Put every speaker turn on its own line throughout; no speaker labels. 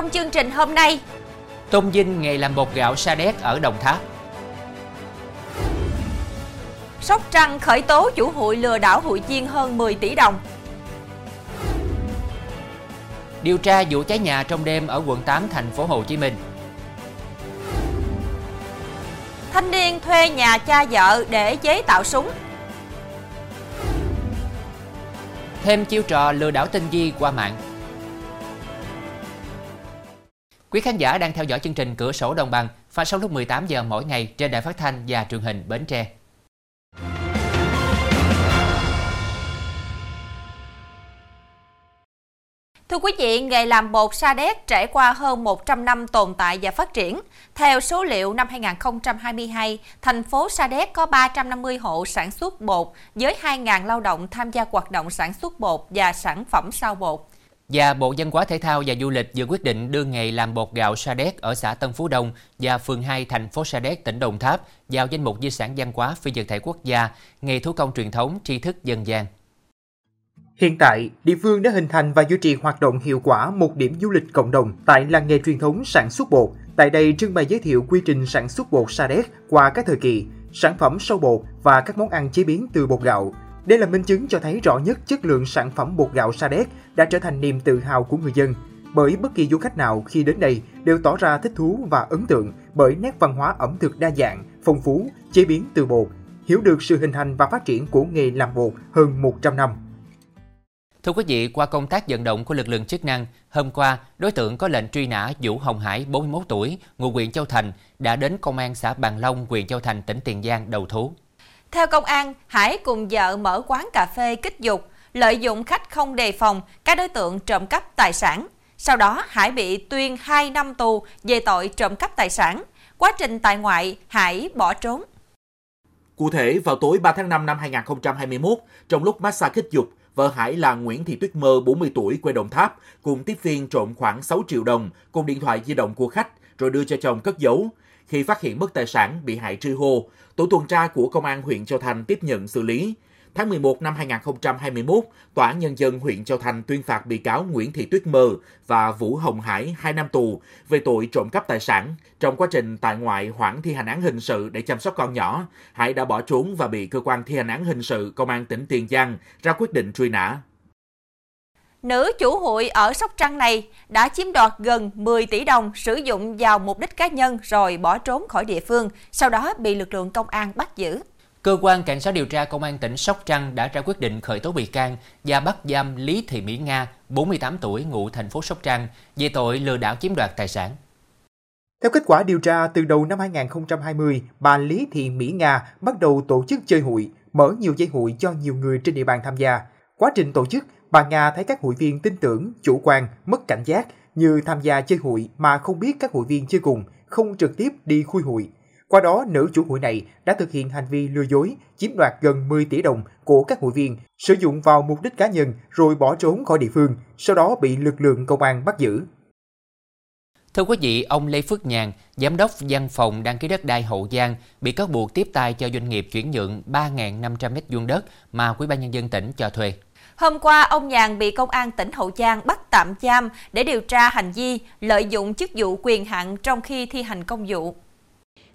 Trong chương trình hôm nay,
Tôn Vinh nghề làm bột gạo sa đéc ở Đồng Tháp.
Sóc Trăng khởi tố chủ hụi lừa đảo hụi viên hơn 10 tỷ đồng.
Điều tra vụ cháy nhà trong đêm ở quận 8 thành phố Hồ Chí Minh.
Thanh niên thuê nhà cha vợ để chế tạo súng.
Thêm chiêu trò lừa đảo tinh vi qua mạng. Quý khán giả đang theo dõi chương trình Cửa sổ Đồng bằng phát sóng lúc 18 giờ mỗi ngày trên đài phát thanh và truyền hình Bến Tre.
Thưa quý vị, nghề làm bột sa đéc trải qua hơn 100 năm tồn tại và phát triển. Theo số liệu năm 2022, thành phố Sa Đéc có 350 hộ sản xuất bột với 2.000 lao động tham gia hoạt động sản xuất bột và sản phẩm sao bột.
Và Bộ Văn hóa Thể thao và Du lịch vừa quyết định đưa nghề làm bột gạo Sa Đéc ở xã Tân Phú Đông và phường 2 thành phố Sa Đéc, tỉnh Đồng Tháp vào danh mục di sản văn hóa phi vật thể quốc gia, nghề thủ công truyền thống, tri thức dân gian.
Hiện tại, địa phương đã hình thành và duy trì hoạt động hiệu quả một điểm du lịch cộng đồng tại làng nghề truyền thống sản xuất bột. Tại đây trưng bày giới thiệu quy trình sản xuất bột sa đéc qua các thời kỳ, sản phẩm sâu bột và các món ăn chế biến từ bột gạo. Đây là minh chứng cho thấy rõ nhất chất lượng sản phẩm bột gạo sa đéc đã trở thành niềm tự hào của người dân. Bởi bất kỳ du khách nào khi đến đây đều tỏ ra thích thú và ấn tượng bởi nét văn hóa ẩm thực đa dạng, phong phú, chế biến từ bột, hiểu được sự hình thành và phát triển của nghề làm bột hơn 100 năm.
Thưa quý vị, qua công tác vận động của lực lượng chức năng, hôm qua, đối tượng có lệnh truy nã Vũ Hồng Hải, 41 tuổi, ngụ huyện Châu Thành, đã đến công an xã Bàn Long, huyện Châu Thành, tỉnh Tiền Giang đầu thú.
Theo công an, Hải cùng vợ mở quán cà phê kích dục, lợi dụng khách không đề phòng, các đối tượng trộm cắp tài sản. Sau đó, Hải bị tuyên 2 năm tù về tội trộm cắp tài sản. Quá trình tại ngoại, Hải bỏ trốn.
Cụ thể, vào tối 3 tháng 5 năm 2021, trong lúc massage kích dục, vợ Hải là Nguyễn Thị Tuyết Mơ, 40 tuổi, quê Đồng Tháp, cùng tiếp viên trộm khoảng 6 triệu đồng cùng điện thoại di động của khách rồi đưa cho chồng cất giấu. Khi phát hiện mất tài sản, bị hại truy hô, tổ tuần tra của Công an huyện Châu Thành tiếp nhận xử lý. Tháng 11 năm 2021, Tòa án Nhân dân huyện Châu Thành tuyên phạt bị cáo Nguyễn Thị Tuyết Mơ và Vũ Hồng Hải 2 năm tù về tội trộm cắp tài sản. Trong quá trình tại ngoại hoãn thi hành án hình sự để chăm sóc con nhỏ, Hải đã bỏ trốn và bị cơ quan thi hành án hình sự Công an tỉnh Tiền Giang ra quyết định truy nã.
Nữ chủ hụi ở Sóc Trăng này đã chiếm đoạt gần 10 tỷ đồng sử dụng vào mục đích cá nhân rồi bỏ trốn khỏi địa phương, sau đó bị lực lượng công an bắt giữ.
Cơ quan Cảnh sát điều tra Công an tỉnh Sóc Trăng đã ra quyết định khởi tố bị can và bắt giam Lý Thị Mỹ Nga, 48 tuổi, ngụ thành phố Sóc Trăng, về tội lừa đảo chiếm đoạt tài sản.
Theo kết quả điều tra, từ đầu năm 2020, bà Lý Thị Mỹ Nga bắt đầu tổ chức chơi hụi, mở nhiều dây hụi cho nhiều người trên địa bàn tham gia. Quá trình tổ chức, bà Nga thấy các hội viên tin tưởng, chủ quan, mất cảnh giác như tham gia chơi hụi mà không biết các hội viên chơi cùng, không trực tiếp đi khui hụi. Qua đó, nữ chủ hụi này đã thực hiện hành vi lừa dối, chiếm đoạt gần 10 tỷ đồng của các hụi viên, sử dụng vào mục đích cá nhân rồi bỏ trốn khỏi địa phương, sau đó bị lực lượng công an bắt giữ.
Thưa quý vị, ông Lê Phước Nhàn, Giám đốc Văn phòng đăng ký đất đai Hậu Giang, bị cáo buộc tiếp tay cho doanh nghiệp chuyển nhượng 3.500 m2 đất mà Ủy ban nhân dân tỉnh cho thuê.
Hôm qua, ông Nhàn bị công an tỉnh Hậu Giang bắt tạm giam để điều tra hành vi lợi dụng chức vụ quyền hạn trong khi thi hành công vụ.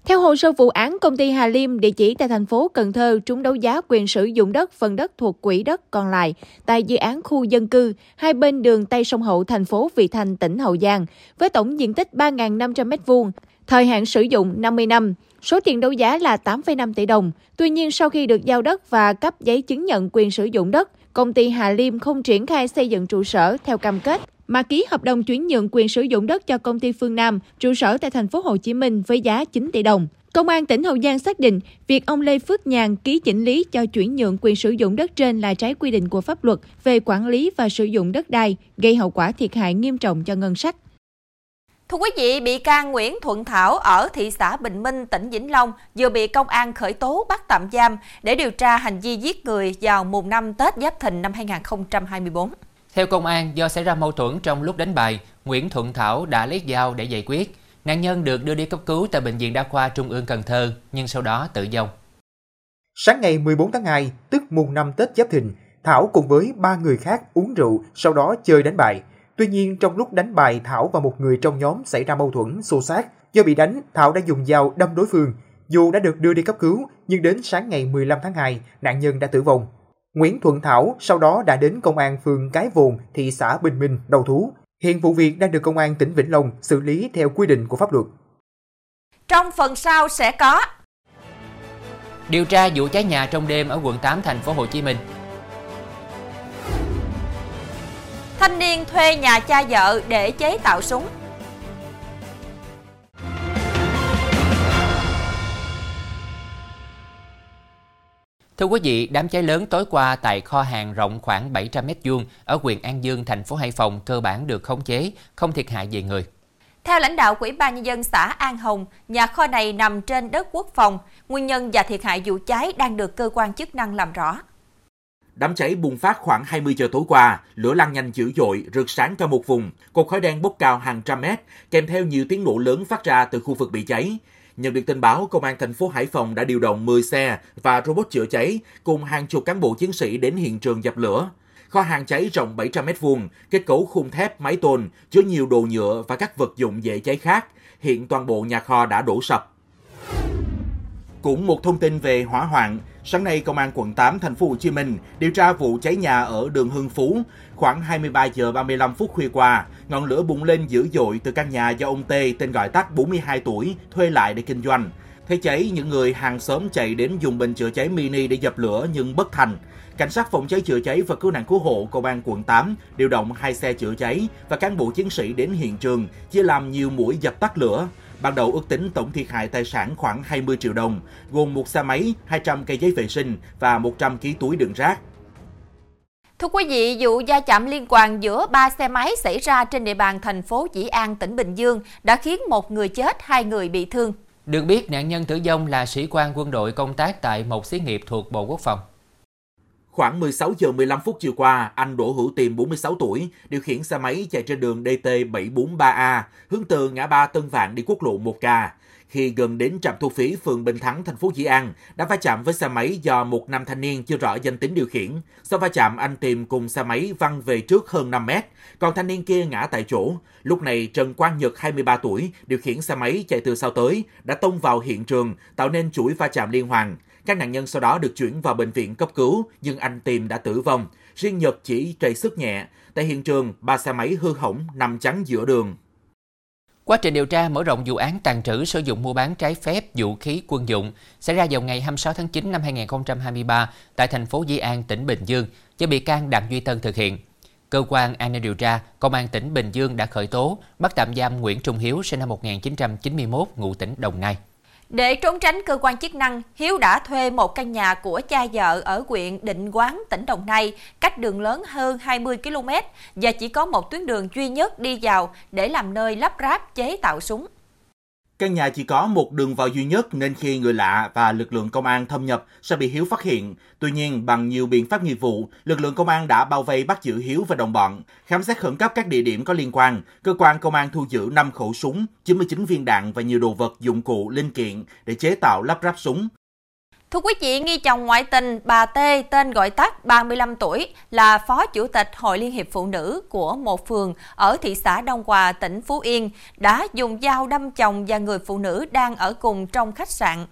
Theo hồ sơ vụ án, công ty Hà Liêm địa chỉ tại thành phố Cần Thơ trúng đấu giá quyền sử dụng đất phần đất thuộc quỹ đất còn lại tại dự án khu dân cư hai bên đường Tây Sông Hậu thành phố Vị Thanh tỉnh Hậu Giang với tổng diện tích 3.500 m2, thời hạn sử dụng 50 năm. Số tiền đấu giá là 8,5 tỷ đồng. Tuy nhiên, sau khi được giao đất và cấp giấy chứng nhận quyền sử dụng đất, công ty Hà Liêm không triển khai xây dựng trụ sở theo cam kết mà ký hợp đồng chuyển nhượng quyền sử dụng đất cho công ty Phương Nam, trụ sở tại thành phố Hồ Chí Minh với giá 9 tỷ đồng. Công an tỉnh Hậu Giang xác định việc ông Lê Phước Nhàn ký chỉnh lý cho chuyển nhượng quyền sử dụng đất trên là trái quy định của pháp luật về quản lý và sử dụng đất đai, gây hậu quả thiệt hại nghiêm trọng cho ngân sách.
Thưa quý vị, bị can Nguyễn Thuận Thảo ở thị xã Bình Minh, tỉnh Vĩnh Long vừa bị công an khởi tố bắt tạm giam để điều tra hành vi giết người vào mùng năm Tết Giáp Thìn năm 2024.
Theo công an, do xảy ra mâu thuẫn trong lúc đánh bài, Nguyễn Thuận Thảo đã lấy dao để giải quyết. Nạn nhân được đưa đi cấp cứu tại Bệnh viện Đa khoa Trung ương Cần Thơ, nhưng sau đó tử vong.
Sáng ngày 14 tháng 2, tức mùng 5 Tết Giáp Thìn, Thảo cùng với ba người khác uống rượu, sau đó chơi đánh bài. Tuy nhiên, trong lúc đánh bài, Thảo và một người trong nhóm xảy ra mâu thuẫn, xô xát. Do bị đánh, Thảo đã dùng dao đâm đối phương. Dù đã được đưa đi cấp cứu, nhưng đến sáng ngày 15 tháng 2, nạn nhân đã tử vong. Nguyễn Thuận Thảo sau đó đã đến công an phường Cái Vồn, thị xã Bình Minh đầu thú. Hiện vụ việc đang được công an tỉnh Vĩnh Long xử lý theo quy định của pháp luật.
Trong phần sau sẽ có
Điều tra vụ cháy nhà trong đêm ở quận 8 thành phố Hồ Chí Minh.
Thanh niên thuê nhà cha vợ để chế tạo súng.
Thưa quý vị, đám cháy lớn tối qua tại kho hàng rộng khoảng 700 m2 ở huyện An Dương, thành phố Hải Phòng cơ bản được khống chế, không thiệt hại về người.
Theo lãnh đạo Ủy ban nhân dân xã An Hồng, nhà kho này nằm trên đất quốc phòng, nguyên nhân và thiệt hại vụ cháy đang được cơ quan chức năng làm rõ.
Đám cháy bùng phát khoảng 20 giờ tối qua, lửa lan nhanh dữ dội, rực sáng cả một vùng, cột khói đen bốc cao hàng trăm mét, kèm theo nhiều tiếng nổ lớn phát ra từ khu vực bị cháy. Nhận được tin báo, Công an thành phố Hải Phòng đã điều động 10 xe và robot chữa cháy cùng hàng chục cán bộ chiến sĩ đến hiện trường dập lửa. Kho hàng cháy rộng 700 m2, kết cấu khung thép, máy tôn, chứa nhiều đồ nhựa và các vật dụng dễ cháy khác. Hiện toàn bộ nhà kho đã đổ sập. Cũng một thông tin về hỏa hoạn, sáng nay công an quận 8 thành phố Hồ Chí Minh điều tra vụ cháy nhà ở đường Hưng Phú. Khoảng 23 giờ 35 phút khuya qua, ngọn lửa bùng lên dữ dội từ căn nhà do ông T tên gọi tắt 42 tuổi thuê lại để kinh doanh. Thấy cháy, những người hàng xóm chạy đến dùng bình chữa cháy mini để dập lửa nhưng bất thành. Cảnh sát phòng cháy chữa cháy và cứu nạn cứu hộ công an quận 8 điều động hai xe chữa cháy và cán bộ chiến sĩ đến hiện trường, chia làm nhiều mũi dập tắt lửa. Ban đầu ước tính tổng thiệt hại tài sản khoảng 20 triệu đồng, gồm một xe máy, 200 cây giấy vệ sinh và 100 kg túi đựng rác.
Thưa quý vị, vụ va chạm liên quan giữa ba xe máy xảy ra trên địa bàn thành phố Dĩ An, tỉnh Bình Dương đã khiến một người chết, hai người bị thương.
Được biết, nạn nhân tử vong là sĩ quan quân đội công tác tại một xí nghiệp thuộc Bộ Quốc phòng.
Khoảng 16 giờ 15 phút chiều qua, anh Đỗ Hữu Tiềm 46 tuổi điều khiển xe máy chạy trên đường DT743A hướng từ ngã ba Tân Vạn đi quốc lộ 1K. Khi gần đến trạm thu phí phường Bình Thắng, thành phố Dĩ An, đã va chạm với xe máy do một nam thanh niên chưa rõ danh tính điều khiển. Sau va chạm, anh Tiềm cùng xe máy văng về trước hơn 5 mét, còn thanh niên kia ngã tại chỗ. Lúc này, Trần Quang Nhật, 23 tuổi, điều khiển xe máy chạy từ sau tới, đã tông vào hiện trường, tạo nên chuỗi va chạm liên hoàn. Các nạn nhân sau đó được chuyển vào bệnh viện cấp cứu, nhưng anh Tiềm đã tử vong. Riêng Nhật chỉ trầy sức nhẹ. Tại hiện trường, ba xe máy hư hỏng nằm chắn giữa đường.
Quá trình điều tra mở rộng vụ án tàn trữ sử dụng mua bán trái phép vũ khí quân dụng xảy ra vào ngày 26 tháng 9 năm 2023 tại thành phố Di An, tỉnh Bình Dương do bị can Đặng Duy Tân thực hiện. Cơ quan an ninh điều tra, Công an tỉnh Bình Dương đã khởi tố, bắt tạm giam Nguyễn Trung Hiếu sinh năm 1991, ngụ tỉnh Đồng Nai.
Để trốn tránh cơ quan chức năng, Hiếu đã thuê một căn nhà của cha vợ ở huyện Định Quán, tỉnh Đồng Nai, cách đường lớn hơn 20 km và chỉ có một tuyến đường duy nhất đi vào để làm nơi lắp ráp chế tạo súng.
Căn nhà chỉ có một đường vào duy nhất nên khi người lạ và lực lượng công an thâm nhập sẽ bị Hiếu phát hiện. Tuy nhiên, bằng nhiều biện pháp nghiệp vụ, lực lượng công an đã bao vây bắt giữ Hiếu và đồng bọn. Khám xét khẩn cấp các địa điểm có liên quan, cơ quan công an thu giữ 5 khẩu súng, 99 viên đạn và nhiều đồ vật dụng cụ linh kiện để chế tạo lắp ráp súng.
Thưa quý vị, nghi chồng ngoại tình bà T tên gọi tắt 35 tuổi là Phó Chủ tịch Hội Liên hiệp Phụ nữ của một phường ở thị xã Đông Hòa, tỉnh Phú Yên đã dùng dao đâm chồng và người phụ nữ đang ở cùng trong khách sạn.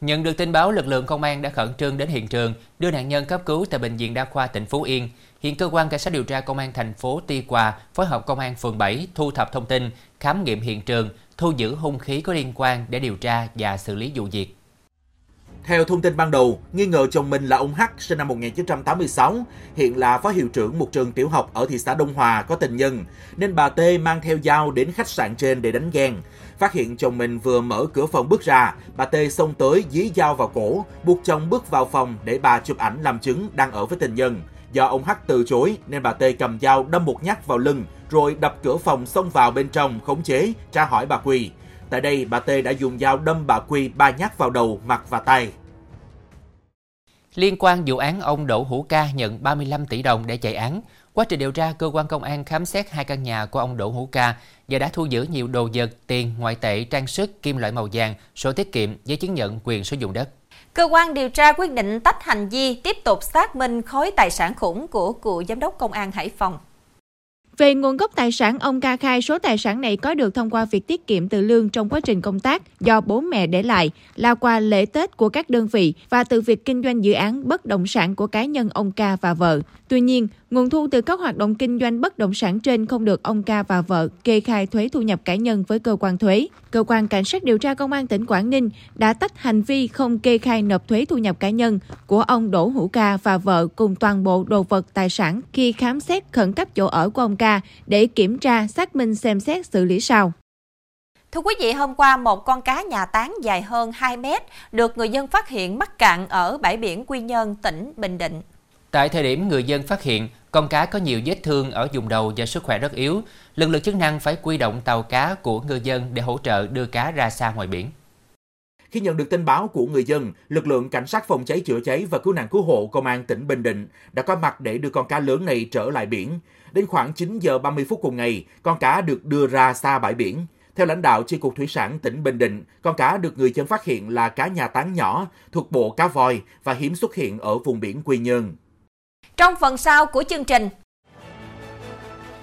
Nhận được tin báo, lực lượng công an đã khẩn trương đến hiện trường, đưa nạn nhân cấp cứu tại bệnh viện đa khoa tỉnh Phú Yên. Hiện cơ quan cảnh sát điều tra công an thành phố Tuy Hòa phối hợp công an phường 7 thu thập thông tin, khám nghiệm hiện trường, thu giữ hung khí có liên quan để điều tra và xử lý vụ việc.
Theo thông tin ban đầu, nghi ngờ chồng mình là ông H sinh năm 1986, hiện là phó hiệu trưởng một trường tiểu học ở thị xã Đông Hòa có tình nhân, nên bà T mang theo dao đến khách sạn trên để đánh ghen. Phát hiện chồng mình vừa mở cửa phòng bước ra, bà T xông tới dí dao vào cổ, buộc chồng bước vào phòng để bà chụp ảnh làm chứng đang ở với tình nhân. Do ông H từ chối nên bà T cầm dao đâm một nhát vào lưng, rồi đập cửa phòng xông vào bên trong khống chế, tra hỏi bà Quỳ. Tại đây, bà T đã dùng dao đâm bà Quy ba nhát vào đầu, mặt và tay.
Liên quan vụ án ông Đỗ Hữu Ca nhận 35 tỷ đồng để chạy án, quá trình điều tra, cơ quan công an khám xét hai căn nhà của ông Đỗ Hữu Ca và đã thu giữ nhiều đồ vật, tiền, ngoại tệ, trang sức, kim loại màu vàng, sổ tiết kiệm, giấy chứng nhận quyền sử dụng đất.
Cơ quan điều tra quyết định tách hành vi tiếp tục xác minh khối tài sản khủng của cựu giám đốc công an Hải Phòng.
Về nguồn gốc tài sản, ông ca khai số tài sản này có được thông qua việc tiết kiệm từ lương trong quá trình công tác do bố mẹ để lại, là quà lễ Tết của các đơn vị và từ việc kinh doanh dự án bất động sản của cá nhân ông ca và vợ. Tuy nhiên, nguồn thu từ các hoạt động kinh doanh bất động sản trên không được ông ca và vợ kê khai thuế thu nhập cá nhân với cơ quan thuế. Cơ quan Cảnh sát điều tra Công an tỉnh Quảng Ninh đã tách hành vi không kê khai nộp thuế thu nhập cá nhân của ông Đỗ Hữu Ca và vợ cùng toàn bộ đồ vật tài sản khi khám xét khẩn cấp chỗ ở của ông Ca để kiểm tra, xác minh xem xét xử lý sau.
Thưa quý vị, hôm qua một con cá nhà tán dài hơn 2 mét được người dân phát hiện mắc cạn ở bãi biển Quy Nhơn, tỉnh Bình Định.
Tại thời điểm người dân phát hiện, con cá có nhiều vết thương ở vùng đầu và sức khỏe rất yếu. Lực lượng chức năng phải quy động tàu cá của ngư dân để hỗ trợ đưa cá ra xa ngoài biển.
Khi nhận được tin báo của người dân, lực lượng cảnh sát phòng cháy chữa cháy và cứu nạn cứu hộ công an tỉnh Bình Định đã có mặt để đưa con cá lớn này trở lại biển. Đến khoảng 9 giờ 30 phút cùng ngày, con cá được đưa ra xa bãi biển. Theo lãnh đạo Chi cục Thủy sản tỉnh Bình Định, con cá được người dân phát hiện là cá nhà tán nhỏ thuộc bộ cá voi và hiếm xuất hiện ở vùng biển Quy Nhơn.
Trong phần sau của chương trình,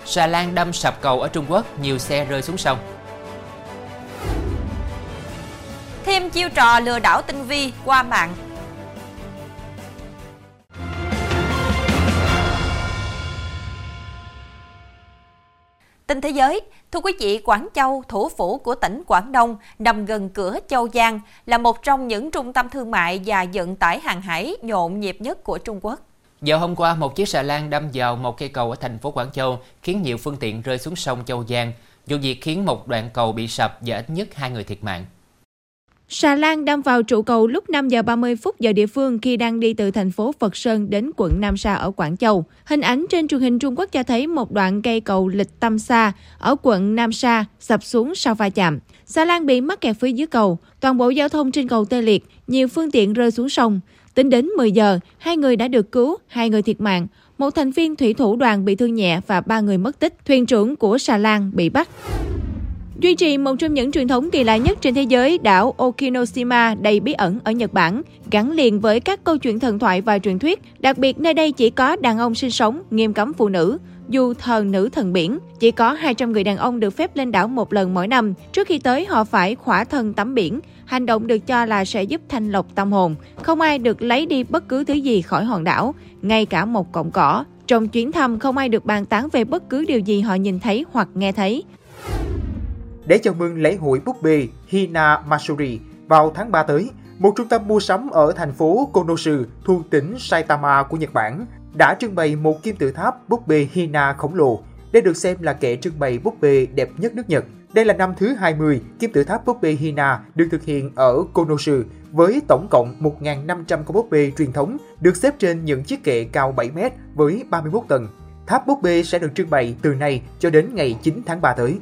Xà lan đâm sập cầu ở Trung Quốc, nhiều xe rơi xuống sông.
Thêm chiêu trò lừa đảo tinh vi qua mạng. Tin thế giới, thưa quý vị, Quảng Châu, thủ phủ của tỉnh Quảng Đông, nằm gần cửa Châu Giang, là một trong những trung tâm thương mại và vận tải hàng hải nhộn nhịp nhất của Trung Quốc.
Vào hôm qua, một chiếc xà lan đâm vào một cây cầu ở thành phố Quảng Châu, khiến nhiều phương tiện rơi xuống sông Châu Giang. Vụ việc khiến một đoạn cầu bị sập và ít nhất hai người thiệt mạng.
Xà lan đâm vào trụ cầu lúc 5 giờ 30 phút giờ địa phương khi đang đi từ thành phố Phật Sơn đến quận Nam Sa ở Quảng Châu. Hình ảnh trên truyền hình Trung Quốc cho thấy một đoạn cây cầu lịch tâm xa ở quận Nam Sa sập xuống sau va chạm. Xà lan bị mắc kẹt phía dưới cầu, toàn bộ giao thông trên cầu tê liệt, nhiều phương tiện rơi xuống sông. Tính đến 10 giờ, hai người đã được cứu, hai người thiệt mạng, một thành viên thủy thủ đoàn bị thương nhẹ và ba người mất tích. Thuyền trưởng của xà lan bị bắt. Duy trì một trong những truyền thống kỳ lạ nhất trên thế giới, đảo Okinoshima đầy bí ẩn ở Nhật Bản, gắn liền với các câu chuyện thần thoại và truyền thuyết. Đặc biệt nơi đây chỉ có đàn ông sinh sống, nghiêm cấm phụ nữ. Dù thờ nữ thần biển, chỉ có 200 người đàn ông được phép lên đảo một lần mỗi năm. Trước khi tới, họ phải khỏa thân tắm biển. Hành động được cho là sẽ giúp thanh lọc tâm hồn. Không ai được lấy đi bất cứ thứ gì khỏi hòn đảo, ngay cả một cọng cỏ. Trong chuyến thăm, không ai được bàn tán về bất cứ điều gì họ nhìn thấy hoặc nghe thấy.
Để chào mừng lễ hội búp bê Hina Matsuri vào tháng 3 tới, một trung tâm mua sắm ở thành phố Konosu thuộc tỉnh Saitama của Nhật Bản đã trưng bày một kim tự tháp búp bê Hina khổng lồ. Đây được xem là kệ trưng bày búp bê đẹp nhất nước Nhật. Đây là năm thứ 20 kim tự tháp búp bê Hina được thực hiện ở Konosu với tổng cộng 1.500 con búp bê truyền thống được xếp trên những chiếc kệ cao 7 mét với 31 tầng. Tháp búp bê sẽ được trưng bày từ nay cho đến ngày 9 tháng 3 tới.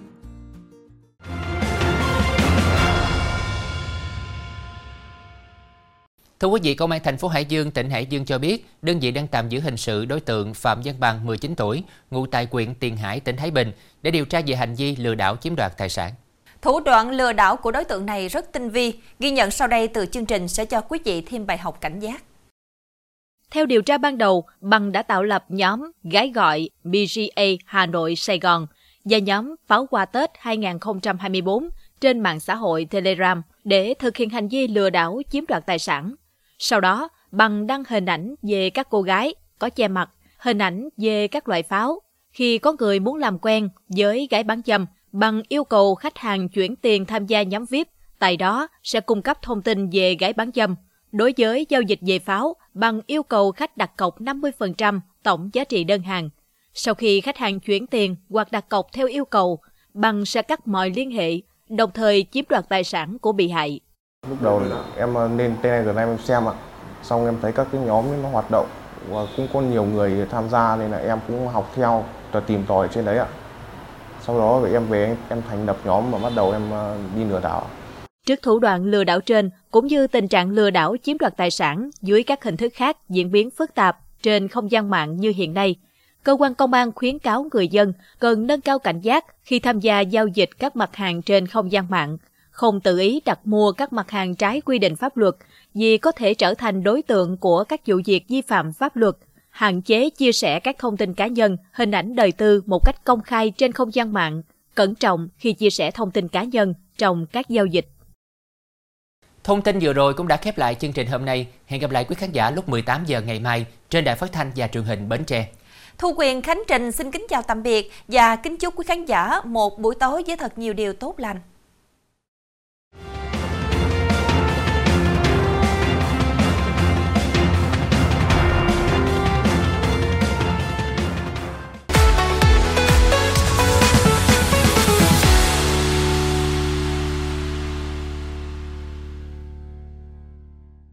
Thưa quý vị, Công an thành phố Hải Dương, tỉnh Hải Dương cho biết, đơn vị đang tạm giữ hình sự đối tượng Phạm Văn Bằng, 19 tuổi, ngụ tại huyện Tiền Hải, tỉnh Thái Bình, để điều tra về hành vi lừa đảo chiếm đoạt tài sản.
Thủ đoạn lừa đảo của đối tượng này rất tinh vi, ghi nhận sau đây từ chương trình sẽ cho quý vị thêm bài học cảnh giác.
Theo điều tra ban đầu, Bằng đã tạo lập nhóm gái gọi BGA Hà Nội Sài Gòn và nhóm Pháo Hoa Tết 2024 trên mạng xã hội Telegram để thực hiện hành vi lừa đảo chiếm đoạt tài sản. Sau đó, Bằng đăng hình ảnh về các cô gái có che mặt, hình ảnh về các loại pháo. Khi có người muốn làm quen với gái bán dâm, Bằng yêu cầu khách hàng chuyển tiền tham gia nhóm VIP, tại đó sẽ cung cấp thông tin về gái bán dâm. Đối với giao dịch về pháo, Bằng yêu cầu khách đặt cọc 50% tổng giá trị đơn hàng. Sau khi khách hàng chuyển tiền hoặc đặt cọc theo yêu cầu, Bằng sẽ cắt mọi liên hệ, đồng thời chiếm đoạt tài sản của bị hại.
Lúc đầu em ờ, lên Telegram em xem ạ, xong em thấy các cái nhóm nó hoạt động và cũng có nhiều người tham gia nên là em cũng học theo và tìm tòi trên đấy ạ. Sau đó thì em về em thành lập nhóm và bắt đầu em ờ, đi lừa đảo.
Trước thủ đoạn lừa đảo trên, cũng như tình trạng lừa đảo chiếm đoạt tài sản dưới các hình thức khác diễn biến phức tạp trên không gian mạng như hiện nay, cơ quan công an khuyến cáo người dân cần nâng cao cảnh giác khi tham gia giao dịch các mặt hàng trên không gian mạng, không tự ý đặt mua các mặt hàng trái quy định pháp luật vì có thể trở thành đối tượng của các vụ việc vi phạm pháp luật.
hạn chế chia sẻ các thông tin cá nhân, hình ảnh đời tư một cách công khai trên không gian mạng, cẩn trọng khi chia sẻ thông tin cá nhân trong các giao dịch.
Thông tin vừa rồi cũng đã khép lại chương trình hôm nay. Hẹn gặp lại quý khán giả lúc 18 giờ ngày mai trên đài phát thanh và truyền hình Bến Tre.
Thu Quyền Khánh Trình xin kính chào tạm biệt và kính chúc quý khán giả một buổi tối với thật nhiều điều tốt lành.